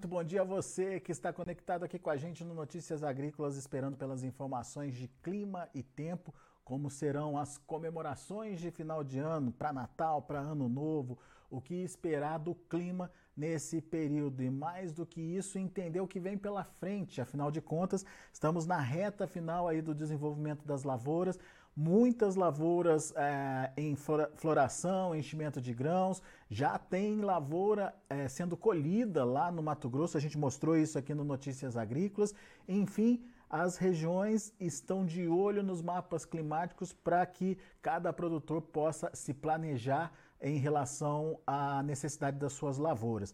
muito bom dia a você que está conectado aqui com a gente no Notícias Agrícolas, esperando pelas informações de clima e tempo, como serão as comemorações de final de ano, para Natal, para Ano Novo, o que esperar do clima nesse período e mais do que isso, entender o que vem pela frente. Afinal de contas, estamos na reta final aí do desenvolvimento das lavouras muitas lavouras é, em floração, enchimento de grãos, já tem lavoura é, sendo colhida lá no Mato Grosso, a gente mostrou isso aqui no Notícias Agrícolas. Enfim, as regiões estão de olho nos mapas climáticos para que cada produtor possa se planejar em relação à necessidade das suas lavouras.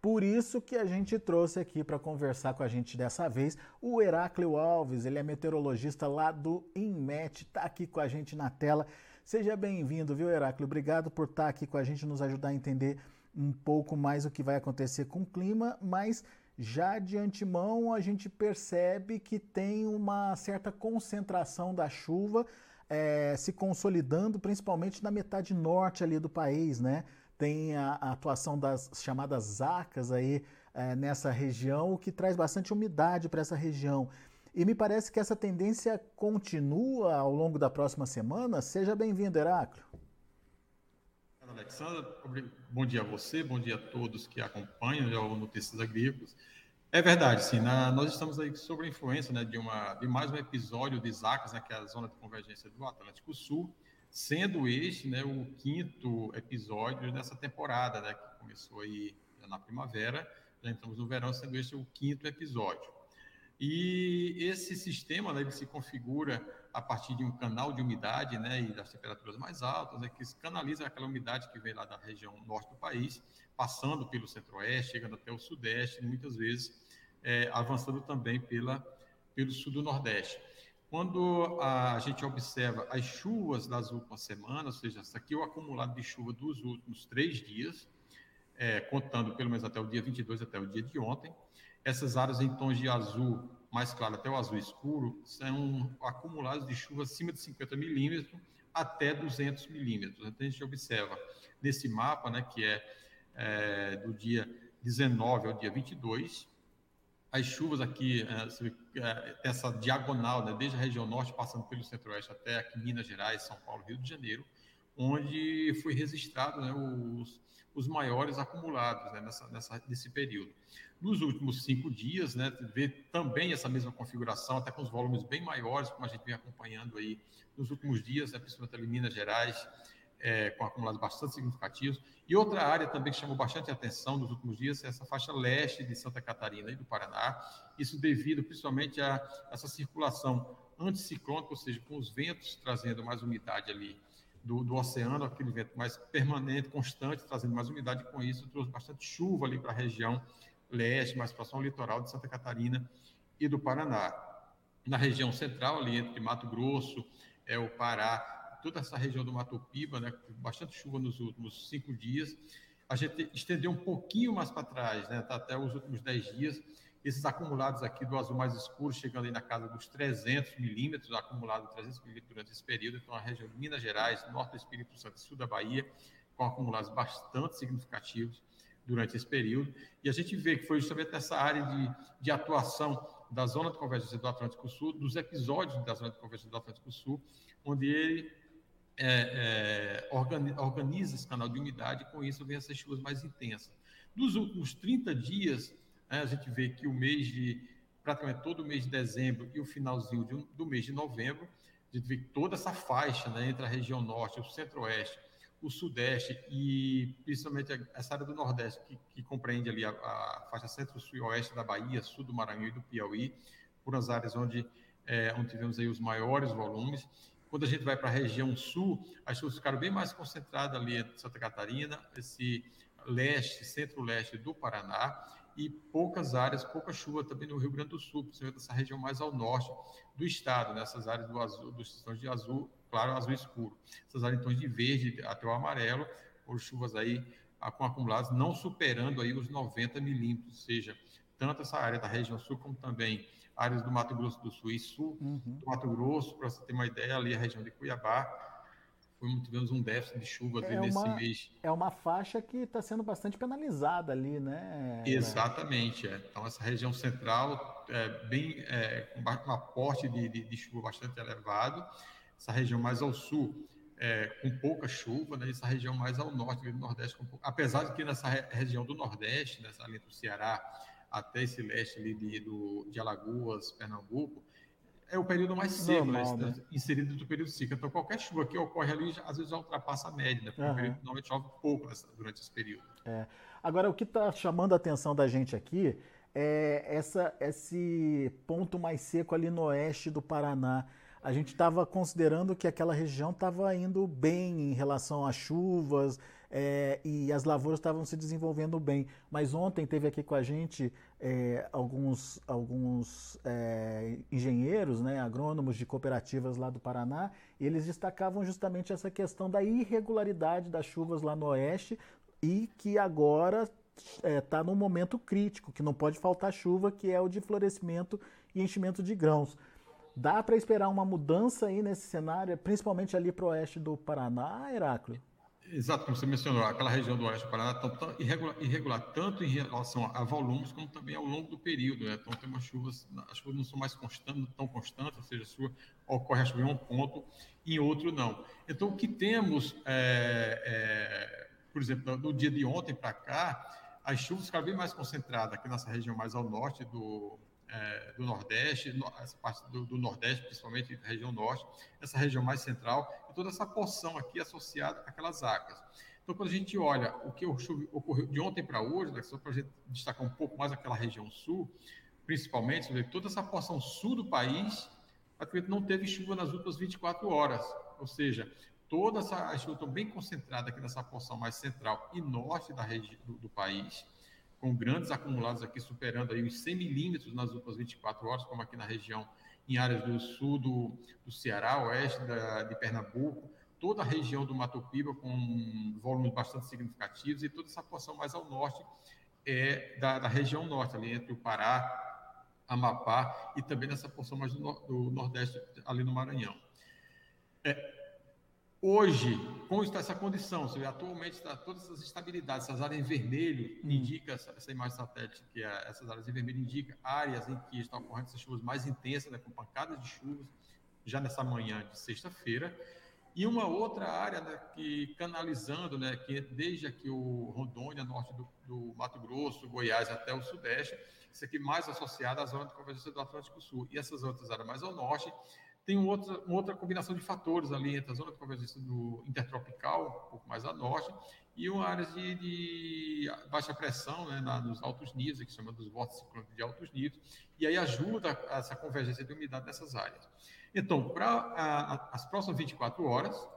Por isso que a gente trouxe aqui para conversar com a gente dessa vez o Heráclio Alves, ele é meteorologista lá do INMET, está aqui com a gente na tela. Seja bem-vindo, viu, Heráclio? Obrigado por estar tá aqui com a gente, nos ajudar a entender um pouco mais o que vai acontecer com o clima, mas já de antemão a gente percebe que tem uma certa concentração da chuva é, se consolidando, principalmente na metade norte ali do país, né? Tem a, a atuação das chamadas zacas aí é, nessa região, o que traz bastante umidade para essa região. E me parece que essa tendência continua ao longo da próxima semana. Seja bem-vindo, Heráclio. Alexandra, bom dia a você, bom dia a todos que acompanham o Notícias Agrícolas. É verdade, sim. Na, nós estamos aí sob a influência né, de, uma, de mais um episódio de Zacas, né, que é a zona de convergência do Atlântico Sul, sendo este né, o quinto episódio dessa temporada, né, que começou aí na primavera, já entramos no verão, sendo este o quinto episódio. E esse sistema né, ele se configura a partir de um canal de umidade né, e das temperaturas mais altas, né, que canaliza aquela umidade que vem lá da região norte do país, passando pelo centro-oeste, chegando até o sudeste, muitas vezes é, avançando também pela, pelo sul do nordeste. Quando a gente observa as chuvas das últimas semanas, ou seja, aqui é o acumulado de chuva dos últimos três dias, é, contando pelo menos até o dia 22, até o dia de ontem, essas áreas em tons de azul mais claro até o azul escuro são acumulados de chuva acima de 50 milímetros até 200 milímetros. Então a gente observa nesse mapa, né, que é, é do dia 19 ao dia 22, as chuvas aqui, é, é, essa diagonal, né, desde a região norte, passando pelo centro-oeste até aqui Minas Gerais, São Paulo, Rio de Janeiro, onde foi registrado né, os, os maiores acumulados né, nessa, nessa, nesse período. Nos últimos cinco dias, né, vê também essa mesma configuração, até com os volumes bem maiores, como a gente vem acompanhando aí nos últimos dias, né, principalmente ali em Minas Gerais, é, com acumulados bastante significativos. E outra área também que chamou bastante atenção nos últimos dias é essa faixa leste de Santa Catarina e do Paraná. Isso devido principalmente a essa circulação anticiclônica, ou seja, com os ventos trazendo mais umidade ali do, do oceano, aquele vento mais permanente, constante, trazendo mais umidade. Com isso, trouxe bastante chuva ali para a região leste, mais próximo ao litoral de Santa Catarina e do Paraná. Na região central, ali entre Mato Grosso, é o Pará toda essa região do Mato Piba, né, com bastante chuva nos últimos cinco dias. A gente estendeu um pouquinho mais para trás, né, tá até os últimos dez dias. Esses acumulados aqui do azul mais escuro, chegando aí na casa dos 300 milímetros, acumulado 300 milímetros durante esse período. Então, a região de Minas Gerais, norte do Espírito Santo e sul da Bahia, com acumulados bastante significativos durante esse período. E a gente vê que foi justamente nessa área de, de atuação da zona de convergência do Atlântico Sul, dos episódios da zona de convergência do Atlântico Sul, onde ele é, é, organiza esse canal de umidade e com isso vem essas chuvas mais intensas. Nos últimos 30 dias, né, a gente vê que o mês de, praticamente todo o mês de dezembro e o finalzinho de, do mês de novembro, a gente vê que toda essa faixa né, entre a região norte, o centro-oeste, o sudeste e principalmente essa área do nordeste, que, que compreende ali a, a faixa centro-sul e oeste da Bahia, sul do Maranhão e do Piauí, por as áreas onde, é, onde tivemos aí os maiores volumes, quando a gente vai para a região sul, as chuvas ficaram bem mais concentradas ali em Santa Catarina, esse leste, centro-leste do Paraná, e poucas áreas, pouca chuva também no Rio Grande do Sul, principalmente nessa região mais ao norte do estado, nessas áreas do azul, dos tons de azul, claro, azul escuro. Essas áreas em tons de verde até o amarelo, por chuvas aí com acumulados não superando aí os 90 milímetros, ou seja, tanto essa área da região sul como também áreas do Mato Grosso do Sul e sul uhum. do Mato Grosso, para você ter uma ideia, ali a região de Cuiabá, tivemos um déficit de chuva é nesse uma, mês. É uma faixa que está sendo bastante penalizada ali, né? Exatamente. É. Então, essa região central é bem é, com um aporte de, de, de, chuva bastante elevado. Essa região mais ao sul, é, com pouca chuva, né? essa região mais ao norte, do Nordeste, com pouco, apesar de que nessa região do Nordeste, nessa ali do Ceará até esse leste ali de, do, de Alagoas, Pernambuco, é o período mais seco, né? Normal, né? inserido do período seco. Então, qualquer chuva que ocorre ali, às vezes já ultrapassa a média, né? porque uhum. período, normalmente chove pouco durante esse período. É. Agora, o que está chamando a atenção da gente aqui é essa, esse ponto mais seco ali no oeste do Paraná. A gente estava considerando que aquela região estava indo bem em relação às chuvas, é, e as lavouras estavam se desenvolvendo bem. Mas ontem teve aqui com a gente é, alguns, alguns é, engenheiros, né, agrônomos de cooperativas lá do Paraná, e eles destacavam justamente essa questão da irregularidade das chuvas lá no oeste e que agora está é, num momento crítico, que não pode faltar chuva, que é o de florescimento e enchimento de grãos. Dá para esperar uma mudança aí nesse cenário, principalmente ali para o oeste do Paraná, Heráclio? Exato, como você mencionou, aquela região do Oeste do Paraná está irregular, irregular, tanto em relação a volumes, como também ao longo do período. Né? Então, tem umas chuvas, as chuvas não são mais constantes, tão constantes, ou seja, a chuva, ocorre a chuva em um ponto, em outro não. Então, o que temos, é, é, por exemplo, no dia de ontem para cá, as chuvas ficaram bem mais concentradas aqui nessa região mais ao norte do, é, do Nordeste, essa parte do, do, Nordeste, principalmente região Norte, essa região mais central, e toda essa porção aqui associada àquelas águas. Então, quando a gente olha o que ocorreu de ontem para hoje, né, só para a gente destacar um pouco mais aquela região sul, principalmente, toda essa porção sul do país, praticamente não teve chuva nas últimas 24 horas, ou seja, toda essa chuva bem concentrada aqui nessa porção mais central e norte da região do, do país, com grandes acumulados aqui superando aí os 100 milímetros nas últimas 24 horas, como aqui na região, em áreas do sul do, do Ceará, oeste da, de Pernambuco, toda a região do Mato Piba com volumes bastante significativos e toda essa porção mais ao norte é da, da região norte, ali entre o Pará, Amapá e também nessa porção mais do, do Nordeste, ali no Maranhão. É, Hoje, como está essa condição? Você vê, atualmente está todas essas estabilidades, essas áreas em vermelho hum. indica essa, essa, imagem satélite que é, essas áreas em vermelho indica áreas em que estão ocorrendo essas chuvas mais intensas, né, com pancadas de chuvas já nessa manhã de sexta-feira. E uma outra área né, que canalizando, né, que desde aqui o Rondônia, norte do, do Mato Grosso, Goiás até o Sudeste, isso aqui mais associado à zona de convergência do Atlântico Sul. E essas outras áreas mais ao norte tem uma outra, uma outra combinação de fatores ali entre a zona de convergência do intertropical, um pouco mais a norte, e uma área de, de baixa pressão né, na, nos altos níveis, que chama dos vórtices ciclônicos de altos níveis, e aí ajuda essa convergência de umidade nessas áreas. Então, para as próximas 24 horas,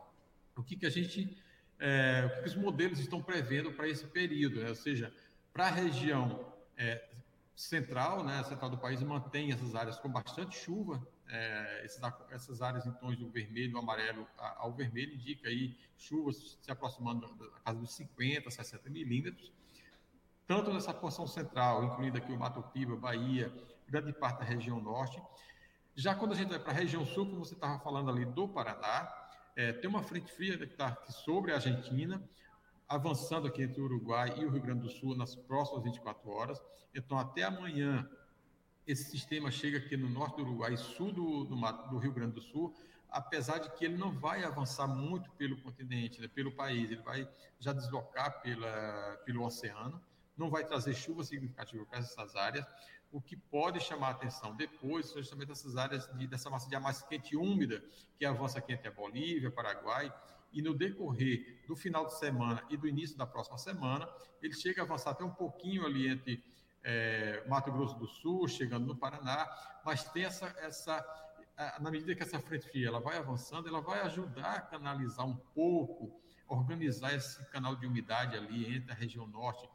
o que, que a gente, é, o que, que os modelos estão prevendo para esse período, né? ou seja, para a região é, central, né, central do país mantém essas áreas com bastante chuva, é, esses, essas áreas em tons do vermelho, amarelo ao vermelho, indica aí chuvas se aproximando da casa dos 50, 60 milímetros, tanto nessa porção central, incluindo aqui o Mato Piba, Bahia, grande parte da região norte. Já quando a gente vai para a região sul, como você estava falando ali do Paraná, é, tem uma frente fria que está aqui sobre a Argentina, avançando aqui entre o Uruguai e o Rio Grande do Sul nas próximas 24 horas. Então, até amanhã, esse sistema chega aqui no norte do Uruguai sul do, do, do, Rio Grande do Sul, apesar de que ele não vai avançar muito pelo continente, né, pelo país, ele vai já deslocar pela, pelo oceano, não vai trazer chuva significativa para essas áreas. O que pode chamar a atenção depois são justamente essas áreas de, dessa massa de ar mais quente e úmida, que avança aqui a Bolívia, Paraguai, e no decorrer do final de semana e do início da próxima semana, ele chega a avançar até um pouquinho ali entre é, Mato Grosso do Sul, chegando no Paraná, mas tem essa, essa, na medida que essa frente fria ela vai avançando, ela vai ajudar a canalizar um pouco, organizar esse canal de umidade ali entre a região norte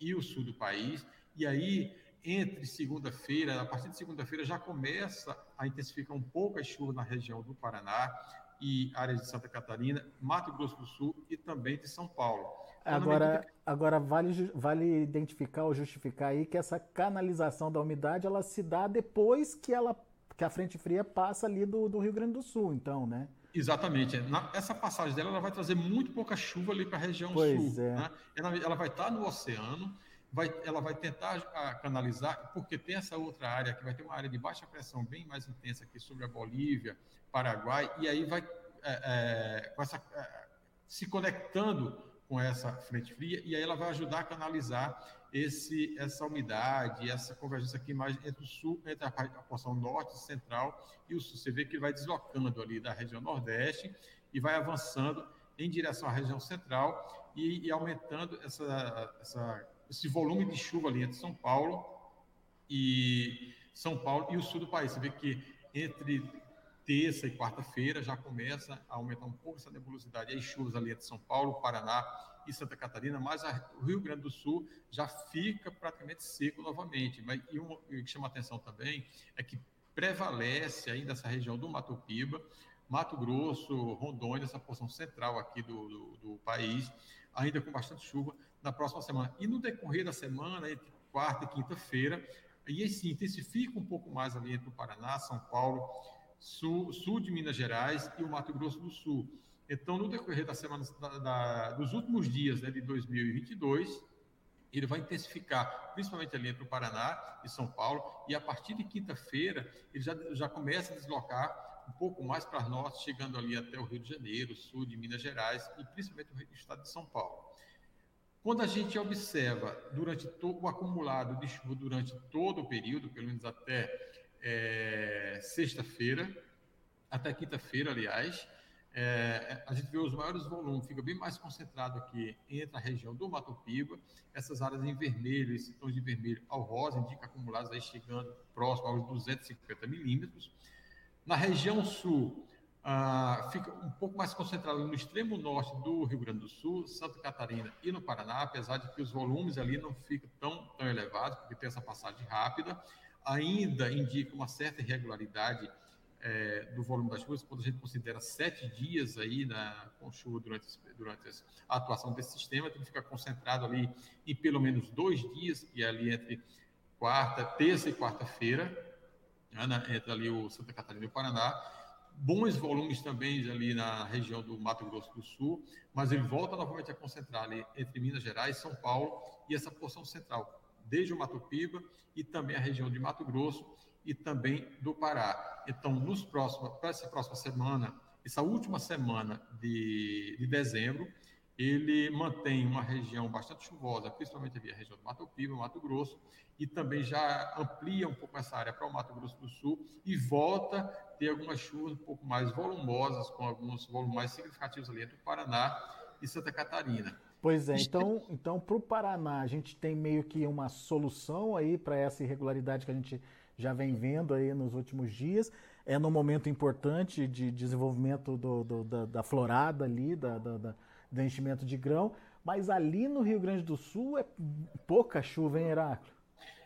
e o sul do país, e aí entre segunda-feira, a partir de segunda-feira já começa a intensificar um pouco a chuva na região do Paraná e áreas de Santa Catarina, Mato Grosso do Sul e também de São Paulo. Agora, agora vale, vale identificar ou justificar aí que essa canalização da umidade ela se dá depois que ela que a frente fria passa ali do, do Rio Grande do Sul, então, né? Exatamente. Na, essa passagem dela ela vai trazer muito pouca chuva ali para a região pois sul. É. Né? Ela, ela, vai estar no oceano, vai, ela vai tentar a, canalizar, porque tem essa outra área que vai ter uma área de baixa pressão bem mais intensa aqui sobre a Bolívia, Paraguai, e aí vai é, é, com essa, é, se conectando com essa frente fria, e aí ela vai ajudar a canalizar esse, essa umidade, essa convergência aqui mais entre o sul, entre a, a porção norte, central e o sul. Você vê que ele vai deslocando ali da região nordeste e vai avançando em direção à região central e, e aumentando essa, essa, esse volume de chuva ali entre São Paulo e São Paulo e o sul do país. Você vê que entre terça e quarta-feira já começa a aumentar um pouco essa nebulosidade. As chuvas ali entre São Paulo, Paraná e Santa Catarina, mas a, o Rio Grande do Sul já fica praticamente seco novamente. Mas, e o que chama atenção também é que prevalece ainda essa região do Mato Piba, Mato Grosso, Rondônia, essa porção central aqui do, do, do país, ainda com bastante chuva na próxima semana. E no decorrer da semana, entre quarta e quinta-feira, e se intensifica um pouco mais ali entre o Paraná, São Paulo, sul, sul de Minas Gerais e o Mato Grosso do Sul. Então, no decorrer da semana, da, da, dos últimos dias né, de 2022, ele vai intensificar, principalmente ali entre o Paraná e São Paulo, e a partir de quinta-feira ele já, já começa a deslocar um pouco mais para norte, chegando ali até o Rio de Janeiro, sul de Minas Gerais e principalmente o estado de São Paulo. Quando a gente observa durante o acumulado de chuva durante todo o período, pelo menos até é, sexta-feira, até quinta-feira, aliás, é, a gente vê os maiores volumes, fica bem mais concentrado aqui entre a região do Mato Piba, essas áreas em vermelho, esses tons de vermelho ao rosa, indica acumulados aí chegando próximo aos 250 milímetros. Na região sul, ah, fica um pouco mais concentrado no extremo norte do Rio Grande do Sul, Santa Catarina e no Paraná, apesar de que os volumes ali não ficam tão, tão elevados, porque tem essa passagem rápida ainda indica uma certa irregularidade é, do volume das chuvas, quando a gente considera sete dias aí na, com chuva durante, durante a atuação desse sistema, tem que ficar concentrado ali em pelo menos dois dias, que é ali entre quarta, terça e quarta-feira, né, entre ali o Santa Catarina e o Paraná, bons volumes também ali na região do Mato Grosso do Sul, mas ele volta novamente a concentrar ali entre Minas Gerais, São Paulo e essa porção central, desde o Mato Piba e também a região de Mato Grosso e também do Pará. Então, nos próximos, para essa próxima semana, essa última semana de, de dezembro, ele mantém uma região bastante chuvosa, principalmente ali a região do Mato Piba, Mato Grosso, e também já amplia um pouco essa área para o Mato Grosso do Sul e volta a ter algumas chuvas um pouco mais volumosas, com alguns volumes mais significativos ali entre o Paraná e Santa Catarina. Pois é, então, então para o Paraná a gente tem meio que uma solução aí para essa irregularidade que a gente já vem vendo aí nos últimos dias. É num momento importante de desenvolvimento do, do, da, da, florada ali, da, da, do enchimento de grão, mas ali no Rio Grande do Sul é pouca chuva, hein, Heráclio?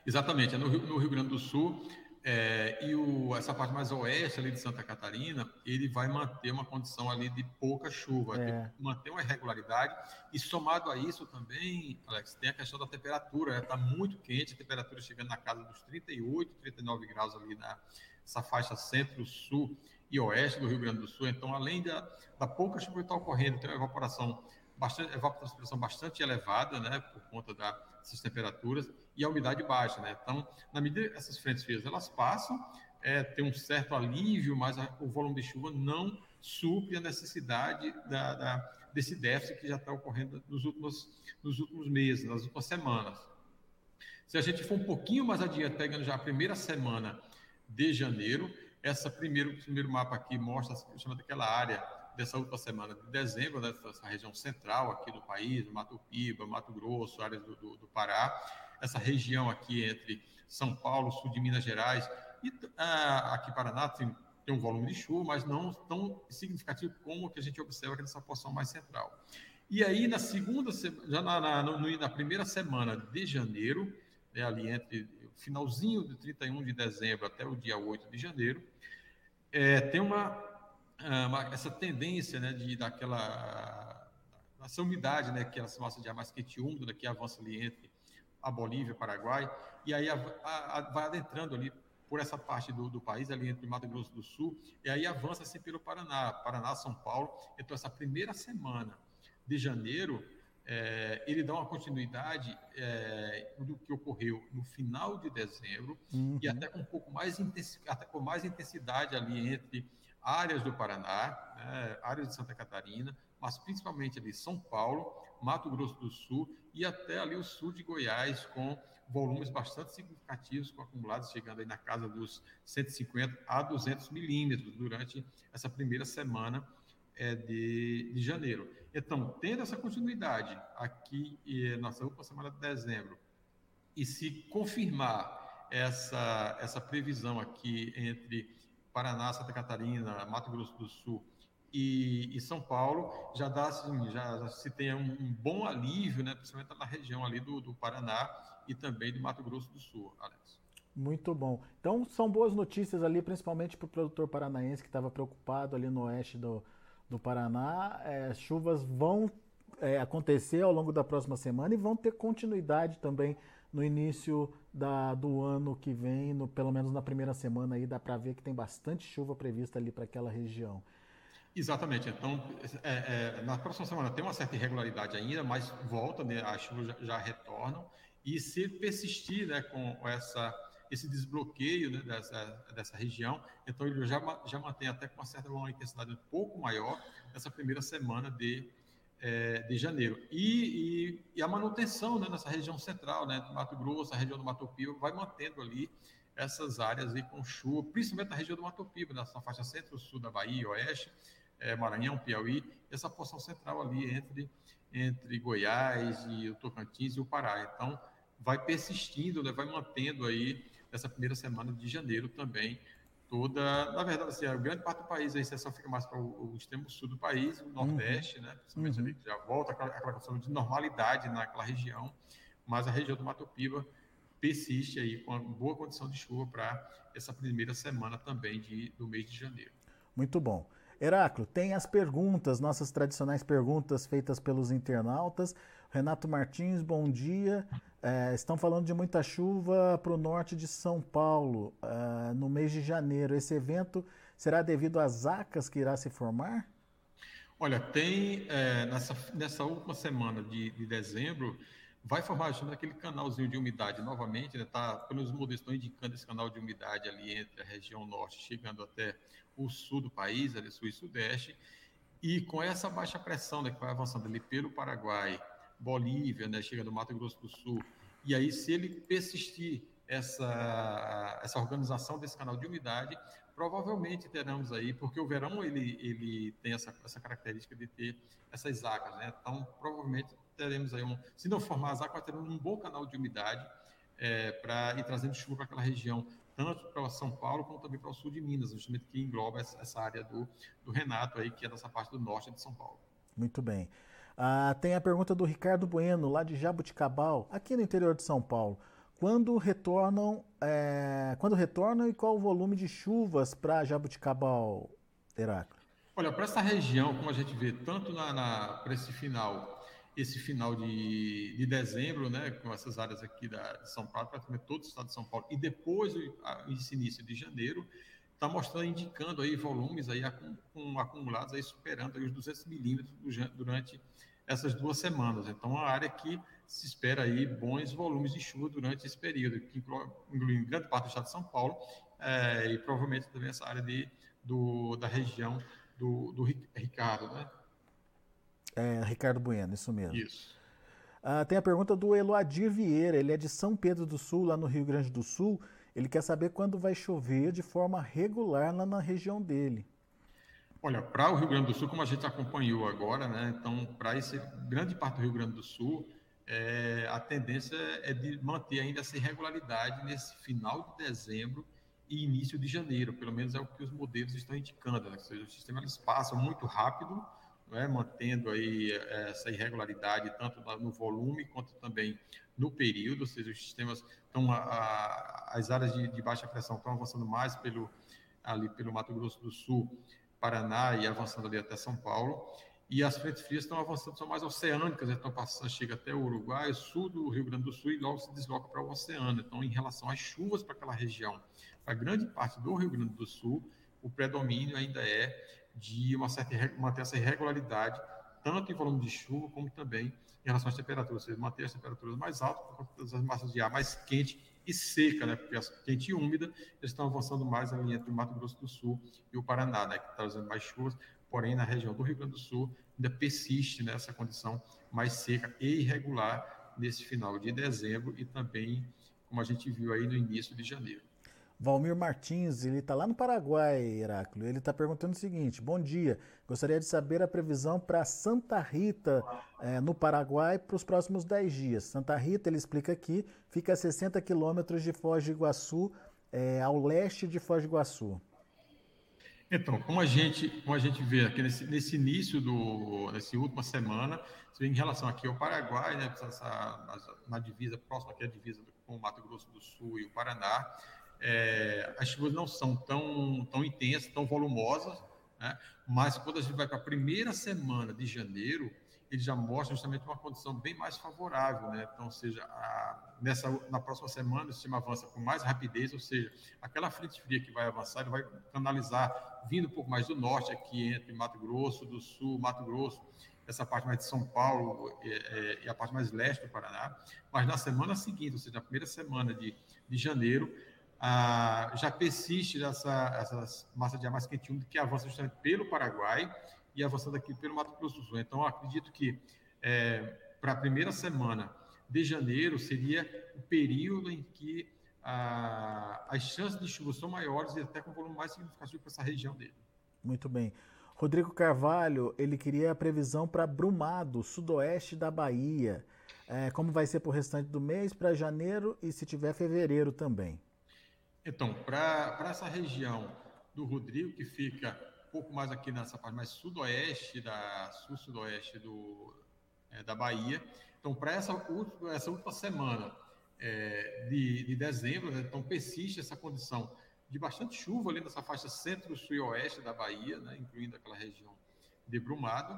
Exatamente, no Rio, no Rio Grande do Sul é, e o, essa parte mais oeste ali de Santa Catarina, ele vai manter uma condição ali de pouca chuva, é. manter uma irregularidade. E somado a isso também, Alex, tem a questão da temperatura. Está né? muito quente, a temperatura chegando na casa dos 38, 39 graus ali nessa faixa centro-sul e oeste do Rio Grande do Sul. Então, além da, da pouca chuva que está ocorrendo, tem uma evaporação bastante, evapotranspiração bastante elevada, né, por conta dessas temperaturas e a umidade baixa, né? Então, na medida que essas frentes frias elas passam, é, tem um certo alívio, mas a, o volume de chuva não supre a necessidade da, da, desse déficit que já está ocorrendo nos últimos, nos últimos meses, nas últimas semanas. Se a gente for um pouquinho mais adiante, pegando já a primeira semana de janeiro, essa primeiro primeiro mapa aqui mostra, chama daquela área dessa última semana de dezembro, dessa região central aqui do país, Mato Piba, Mato Grosso, áreas do, do, do Pará, essa região aqui entre São Paulo, sul de Minas Gerais e ah, aqui Paraná tem, tem um volume de chuva, mas não tão significativo como o que a gente observa aqui nessa porção mais central. E aí na segunda, já na, na, na primeira semana de janeiro, né, ali entre o finalzinho de 31 de dezembro até o dia 8 de janeiro, é, tem uma, ah, uma, essa tendência né, de daquela essa umidade, né, que é essa massa de ar mais quente e úmido, né, que avança ali entre a Bolívia, Paraguai, e aí a, a, a, vai adentrando ali por essa parte do, do, país, ali entre Mato Grosso do Sul, e aí avança assim pelo Paraná, Paraná, São Paulo. Então, essa primeira semana de janeiro, é, ele dá uma continuidade é, do que ocorreu no final de dezembro uhum. e até com um pouco mais até com mais intensidade ali entre áreas do Paraná, né, áreas de Santa Catarina, mas principalmente ali São Paulo, Mato Grosso do Sul e até ali o sul de Goiás com volumes bastante significativos, com acumulados chegando aí na casa dos 150 a 200 milímetros durante essa primeira semana é, de, de janeiro. Então, tendo essa continuidade aqui e nossa última semana de dezembro, e se confirmar essa, essa previsão aqui entre Paraná, Santa Catarina, Mato Grosso do Sul e, e São Paulo, já dá assim, já, já se tem um, um, bom alívio, né, principalmente na região ali do, do Paraná e também do Mato Grosso do Sul, Alex. Muito bom. Então, são boas notícias ali, principalmente para o produtor paranaense que estava preocupado ali no oeste do, do Paraná. É, chuvas vão é, acontecer ao longo da próxima semana e vão ter continuidade também no início da, do ano que vem, no, pelo menos na primeira semana aí, dá para ver que tem bastante chuva prevista ali para aquela região. Exatamente. Então, é, é, na próxima semana tem uma certa irregularidade ainda, mas volta, né, as chuvas já, já retornam. E se persistir né, com essa, esse desbloqueio né, dessa, dessa região, então ele já, já mantém até com uma certa uma intensidade um pouco maior nessa primeira semana de, é, de janeiro. E, e, e, a manutenção né, nessa região central, né, do Mato Grosso, a região do Mato Piba, vai mantendo ali essas áreas aí com chuva, principalmente na região do Mato Piba, nessa faixa centro-sul da Bahia, oeste, é, Maranhão, Piauí, essa porção central ali entre, entre Goiás e o Tocantins e o Pará. Então, vai persistindo, né, vai mantendo aí nessa primeira semana de janeiro também toda, na verdade, assim, a grande parte do país, a exceção fica mais para o, o, extremo sul do país, o nordeste, uhum. né, principalmente uhum. ali, já volta aquela, aquela questão de normalidade naquela região, mas a região do Mato Piba persiste aí com uma boa condição de chuva para essa primeira semana também de, do mês de janeiro. Muito bom. Heráclio, tem as perguntas, nossas tradicionais perguntas feitas pelos internautas. Renato Martins, bom dia. É, estão falando de muita chuva para o norte de São Paulo uh, no mês de janeiro. Esse evento será devido às acas que irá se formar? Olha, tem é, nessa, nessa última semana de, de dezembro, vai formar aquele canalzinho de umidade novamente, né? Tá, pelos modelos estão indicando esse canal de umidade ali entre a região norte, chegando até o sul do país, ali sul e sudeste, e com essa baixa pressão né, que vai avançando ali pelo Paraguai, Bolívia, né, chega no Mato Grosso do Sul. E aí, se ele persistir essa, essa organização desse canal de umidade, provavelmente teremos aí, porque o verão ele, ele tem essa, essa característica de ter essas águas, né? Então, provavelmente teremos aí um, se não formar as águas, teremos um bom canal de umidade é, para ir trazendo chuva para aquela região, tanto para São Paulo como também para o sul de Minas, justamente que engloba essa, essa área do, do Renato aí, que é dessa parte do norte de São Paulo. Muito bem. Ah, tem a pergunta do Ricardo Bueno, lá de Jabuticabal, aqui no interior de São Paulo. Quando retornam, é, quando retornam e qual o volume de chuvas para Jabuticabal, Heráclito? Olha, para essa região, como a gente vê, tanto na, na para esse final, esse final de, de dezembro, né, com essas áreas aqui da, de São Paulo, praticamente todo o estado de São Paulo, e depois esse início de janeiro, está mostrando, indicando aí volumes aí acumulados aí superando aí os 200 milímetros durante essas duas semanas. Então, é uma área que se espera aí bons volumes de chuva durante esse período, que inclui, grande parte do estado de São Paulo é, e provavelmente também essa área de, do, da região do, do Ricardo, né? É, Ricardo Bueno, isso mesmo. Isso. Ah, tem a pergunta do Eloadir Vieira, ele é de São Pedro do Sul, lá no Rio Grande do Sul. Ele quer saber quando vai chover de forma regular lá na região dele. Olha, para o Rio Grande do Sul, como a gente acompanhou agora, né? Então, para esse grande parte do Rio Grande do Sul, é, a tendência é de manter ainda essa irregularidade nesse final de dezembro e início de janeiro, pelo menos é o que os modelos estão indicando. Né? Ou seja, o sistema eles passam muito rápido, né? mantendo aí é, essa irregularidade tanto no volume quanto também no período, ou seja, os sistemas estão as áreas de, de baixa pressão estão avançando mais pelo ali pelo Mato Grosso do Sul Paraná e avançando ali até São Paulo. E as frentes frias estão avançando, são mais oceânicas, então passando, chega até o Uruguai, sul do Rio Grande do Sul e logo se desloca para o oceano. Então, em relação às chuvas para aquela região, para grande parte do Rio Grande do Sul, o predomínio ainda é de uma certa manter essa irregularidade, tanto em volume de chuva como também em relação às temperaturas, seja, manter as temperaturas mais altas por conta das massas de ar mais quente e seca, né? Porque quente e úmida estão avançando mais ali entre o Mato Grosso do Sul e o Paraná, né? Que está trazendo mais chuvas, porém na região do Rio Grande do Sul ainda persiste nessa condição mais seca e irregular nesse final de dezembro e também, como a gente viu aí no início de janeiro. Valmir Martins, ele está lá no Paraguai, Heráclio. Ele está perguntando o seguinte: Bom dia, gostaria de saber a previsão para Santa Rita, é, no Paraguai, para os próximos 10 dias. Santa Rita, ele explica aqui, fica a 60 quilômetros de Foz do Iguaçu, é, ao leste de Foz do Iguaçu. Então, como a gente, como a gente vê aqui nesse, nesse início do, nessa última semana, em relação aqui ao Paraguai, né, na, na divisa próxima aqui à divisa com o Mato Grosso do Sul e o Paraná, é, as chuvas não são tão, tão intensas, tão volumosas, né? mas quando a gente vai para a primeira semana de janeiro, ele já mostra justamente uma condição bem mais favorável, né? Então, seja, a, nessa, na próxima semana o sistema avança com mais rapidez, ou seja, aquela frente fria que vai avançar, ele vai canalizar, vindo um pouco mais do norte, aqui entre Mato Grosso do Sul, Mato Grosso, essa parte mais de São Paulo e, é, e a parte mais leste do Paraná. Mas na semana seguinte, ou seja, na primeira semana de, de janeiro, ah, já persiste essa, essa massa de ar mais quente úmida que avança justamente pelo Paraguai e avançando aqui pelo Mato Grosso do Sul. Então, acredito que é, para a primeira semana de janeiro seria o período em que ah, as chances de chuva são maiores e até com volume mais significativo para essa região dele. Muito bem. Rodrigo Carvalho, ele queria a previsão para Brumado, sudoeste da Bahia. É, como vai ser para o restante do mês, para janeiro e se tiver fevereiro também. Então, para essa região do Rodrigo, que fica um pouco mais aqui nessa parte mais sudoeste, da sul-sudoeste do, é, da Bahia, então, para essa, essa última semana é, de, de dezembro, né, então persiste essa condição de bastante chuva ali nessa faixa centro-sul e oeste da Bahia, né, incluindo aquela região de Brumado,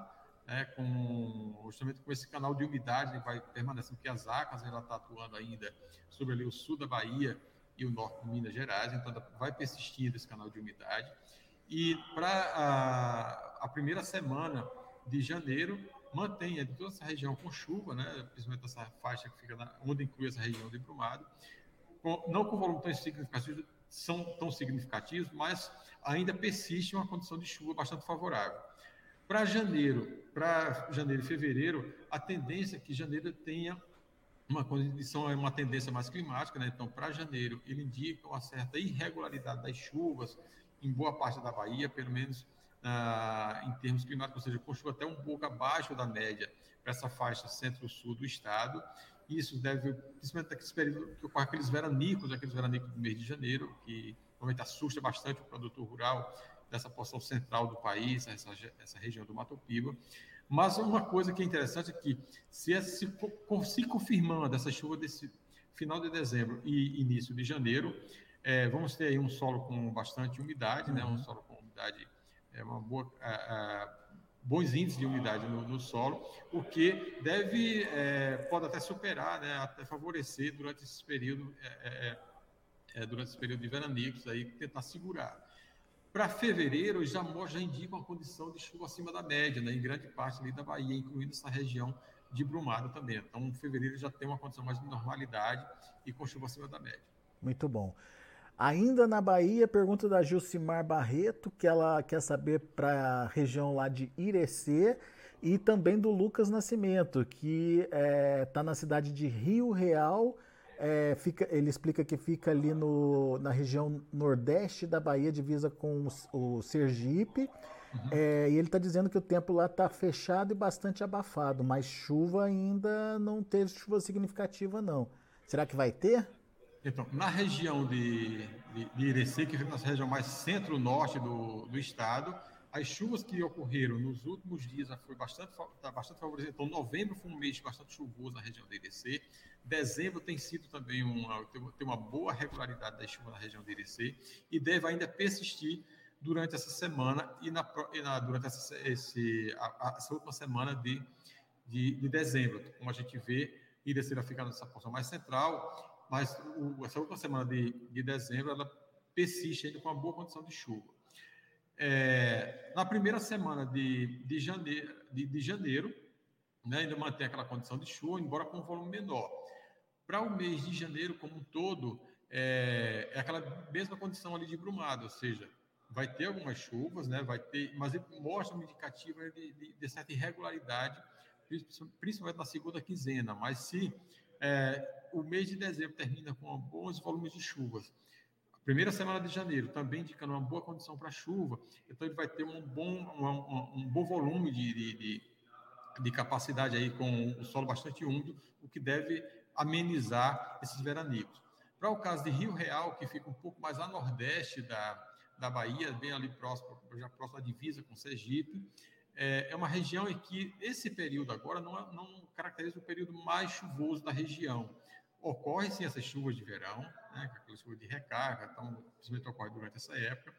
né, com, justamente com esse canal de umidade que vai permanecendo, porque as ACAS ela está atuando ainda sobre ali o sul da Bahia, e o norte de Minas Gerais, então vai persistindo esse canal de umidade. E para a, a, primeira semana de janeiro, mantém toda essa região com chuva, né, principalmente essa faixa que fica na, onde inclui essa região de Brumado, com, não com volume tão significativo, são tão significativos, mas ainda persiste uma condição de chuva bastante favorável. Para janeiro, para janeiro e fevereiro, a tendência é que janeiro tenha uma condição, é uma tendência mais climática, né? Então, para janeiro, ele indica uma certa irregularidade das chuvas em boa parte da Bahia, pelo menos ah, em termos climáticos, ou seja, com chuva até um pouco abaixo da média para essa faixa centro-sul do estado. Isso deve, principalmente naquele período que ocorre aqueles veranicos, aqueles veranicos do mês de janeiro, que normalmente assusta bastante o produtor rural dessa porção central do país, essa, essa região do Mato Piba. Mas uma coisa que é interessante é que, se, se, se confirmando essa chuva desse final de dezembro e início de janeiro, é, vamos ter aí um solo com bastante umidade, né? um uhum. solo com umidade, é, uma boa, bons índices de umidade no, no, solo, o que deve, é, pode até superar, né? até favorecer durante esse período, é, é, é, durante esse período de veranicos, aí, tentar segurar. Para fevereiro, já, já indica uma condição de chuva acima da média, né, em grande parte ali da Bahia, incluindo essa região de Brumado também. Então, fevereiro já tem uma condição mais de normalidade e com chuva acima da média. Muito bom. Ainda na Bahia, pergunta da Gilcimar Barreto, que ela quer saber para a região lá de Irecê e também do Lucas Nascimento, que está é, tá na cidade de Rio Real, é, fica, ele explica que fica ali no, na região nordeste da Bahia, divisa com o, o Sergipe. Uhum. É, e ele está dizendo que o tempo lá está fechado e bastante abafado, mas chuva ainda não teve chuva significativa, não. Será que vai ter? Então, na região de, de, de Irecê, que fica na região mais centro-norte do, do estado, as chuvas que ocorreram nos últimos dias já foi bastante, tá bastante. Então, novembro foi um mês bastante chuvoso na região de Irecê. Dezembro tem sido também uma, tem uma boa regularidade da chuva na região de Irecê e deve ainda persistir durante essa semana e, na, e na, durante essa, esse, a, essa última semana de, de, de, dezembro. Como a gente vê, Irecê vai ficar nessa porção mais central, mas o, essa última semana de, de dezembro ela persiste ainda com uma boa condição de chuva. É, na primeira semana de, de janeiro, de, de janeiro né, ainda mantém aquela condição de chuva, embora com um volume menor. Para o mês de janeiro como um todo, é, é, aquela mesma condição ali de brumado, ou seja, vai ter algumas chuvas, né, vai ter, mas mostra uma indicativa de, de, de certa irregularidade, principalmente na segunda quinzena. Mas se é, o mês de dezembro termina com bons volumes de chuvas, primeira semana de janeiro também indicando uma boa condição para chuva, então ele vai ter um bom, um, um bom volume de, de, de capacidade aí com o solo bastante úmido, o que deve amenizar esses veranicos. Para o caso de Rio Real, que fica um pouco mais a nordeste da, da Bahia, bem ali próximo, já próximo à divisa com Sergipe, é, é uma região em que esse período agora não, é, não caracteriza o período mais chuvoso da região. Ocorrem sim essas chuvas de verão, né, aquelas chuvas de recarga, então, principalmente ocorre durante essa época.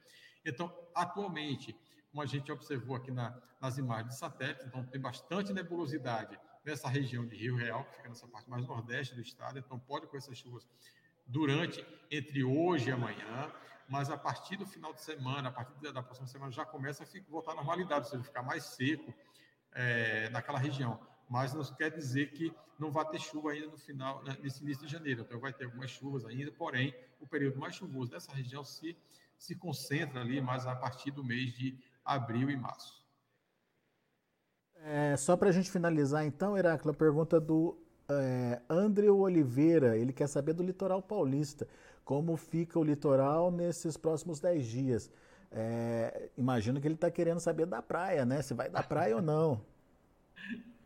Então, atualmente, como a gente observou aqui na, nas imagens de satélite, então tem bastante nebulosidade nessa região de Rio Real, que fica nessa parte mais nordeste do estado, então pode com essas chuvas durante, entre hoje e amanhã, mas a partir do final de semana, a partir da próxima semana, já começa a ficar, voltar à normalidade, ou seja, ficar mais seco é, naquela região. Mas não quer dizer que não vai ter chuva ainda no final, né, nesse início de janeiro. Então, vai ter algumas chuvas ainda, porém, o período mais chuvoso dessa região se, se concentra ali mais a partir do mês de abril e março. É, só para a gente finalizar, então, Heráclito, a pergunta do é, André Oliveira, ele quer saber do litoral paulista, como fica o litoral nesses próximos 10 dias. É, imagino que ele está querendo saber da praia, né? Se vai da praia ou não.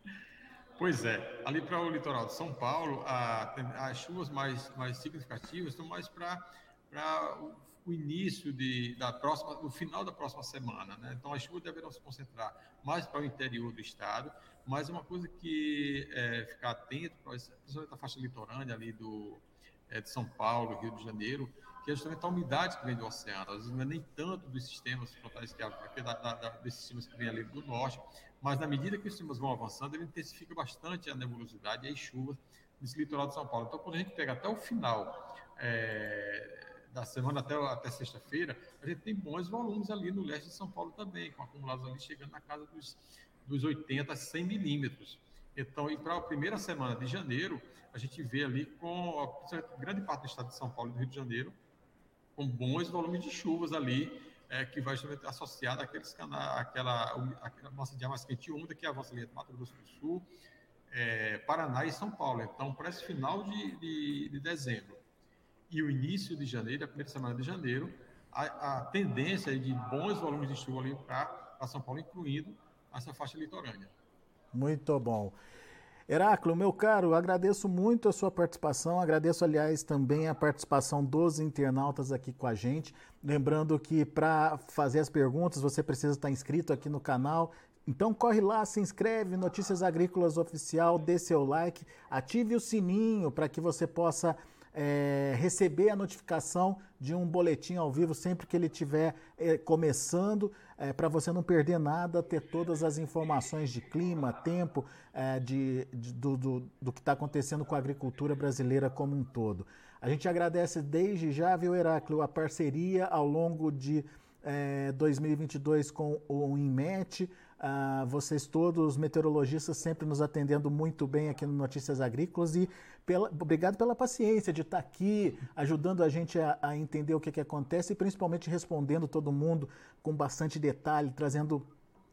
Pois é, ali para o litoral de São Paulo, a, as chuvas mais, mais significativas estão mais para o início de, da próxima, o final da próxima semana, né? Então as chuvas deverão se concentrar mais para o interior do estado mas uma coisa que é ficar atento, principalmente a faixa litorânea ali do, é, de São Paulo, Rio de Janeiro, que é justamente a umidade que vem do oceano. Às vezes não é nem tanto dos sistemas frontais que, é da, da, desses sistemas que vêm ali do norte, mas na medida que os sistemas vão avançando, ele intensifica bastante a nebulosidade e as chuvas nesse litoral de São Paulo. Então, quando a gente pega até o final é, da semana até, até sexta-feira, a gente tem bons volumes ali no leste de São Paulo também, com acumulados ali chegando na casa dos dos 80 a 100 milímetros. Então, e para a primeira semana de janeiro, a gente vê ali com grande parte do estado de São Paulo e do Rio de Janeiro, com bons volumes de chuvas ali, é, que vai justamente associado àqueles canais, àquela, àquela massa de ar mais quente e úmida que avança ali entre Mato Grosso do Sul, é, Paraná e São Paulo. Então, para esse final de, de, de, dezembro e o início de janeiro, a primeira semana de janeiro, a, a tendência é de bons volumes de chuva ali para São Paulo, incluindo essa faixa litorânea. Muito bom. Heráclio, meu caro, agradeço muito a sua participação, agradeço, aliás, também a participação dos internautas aqui com a gente. Lembrando que para fazer as perguntas você precisa estar inscrito aqui no canal. Então corre lá, se inscreve, Notícias Agrícolas Oficial, dê seu like, ative o sininho para que você possa é, receber a notificação de um boletim ao vivo sempre que ele estiver é, começando, é, para você não perder nada, ter todas as informações de clima, tempo, é, de, de, do, do, do, que está acontecendo com a agricultura brasileira como um todo. A gente agradece desde já, viu, Heráclio, a parceria ao longo de 2022 é, com o INMET, Uh, vocês todos, meteorologistas, sempre nos atendendo muito bem aqui no Notícias Agrícolas e pela, obrigado pela paciência de estar aqui, ajudando a gente a, a entender o que, que acontece e principalmente respondendo todo mundo com bastante detalhe, trazendo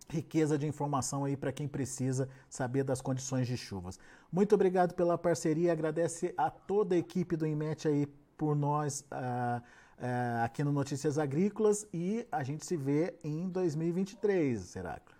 riqueza de informação aí para quem precisa saber das condições de chuvas. Muito obrigado pela parceria, agradece a toda a equipe do IMET aí por nós uh, uh, aqui no Notícias Agrícolas e a gente se vê em 2023, Seráculo.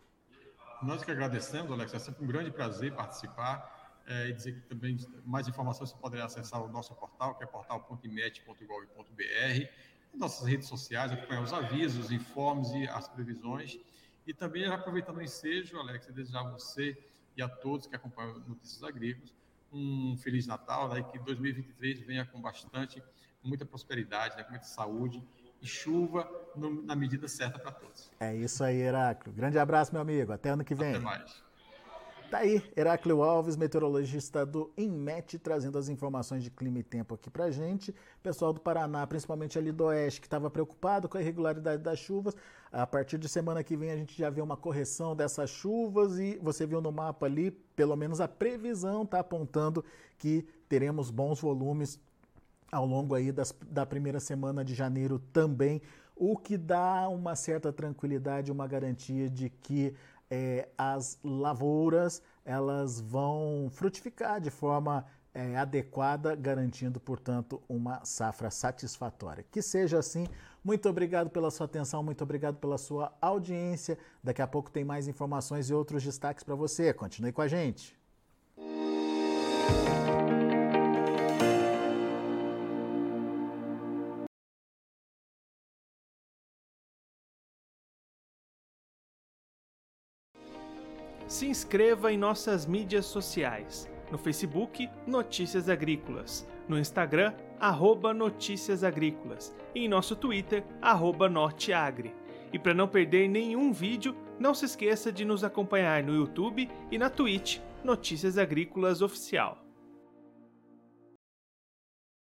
Nós que agradecemos, Alex, é sempre um grande prazer participar é, e dizer que também mais informações você poderá acessar o nosso portal, que é portal.imet.gov.br, nossas redes sociais, acompanhar os avisos, os informes e as previsões. E também, aproveitando o ensejo, Alex, desejar a você e a todos que acompanham Notícias Agrícolas um Feliz Natal, né, e que 2023 venha com bastante, muita prosperidade, né, com muita saúde e chuva no, na medida certa para todos. É isso aí, Heráclito. Grande abraço, meu amigo. Até ano que vem. Até mais. Tá aí, Heráclio Alves, meteorologista do INMET, trazendo as informações de clima e tempo aqui pra gente. Pessoal do Paraná, principalmente ali do Oeste, que estava preocupado com a irregularidade das chuvas. A partir de semana que vem a gente já vê uma correção dessas chuvas e você viu no mapa ali, pelo menos a previsão está apontando que teremos bons volumes ao longo aí das, da primeira semana de janeiro também, o que dá uma certa tranquilidade, uma garantia de que é, as lavouras elas vão frutificar de forma é, adequada, garantindo, portanto, uma safra satisfatória. Que seja assim. Muito obrigado pela sua atenção, muito obrigado pela sua audiência. Daqui a pouco tem mais informações e outros destaques para você. Continue com a gente. Se inscreva em nossas mídias sociais. No Facebook, Notícias Agrícolas. No Instagram, arroba Notícias Agrícolas. E em nosso Twitter, arroba Norteagri. E para não perder nenhum vídeo, não se esqueça de nos acompanhar no YouTube e na Twitch, Notícias Agrícolas Oficial.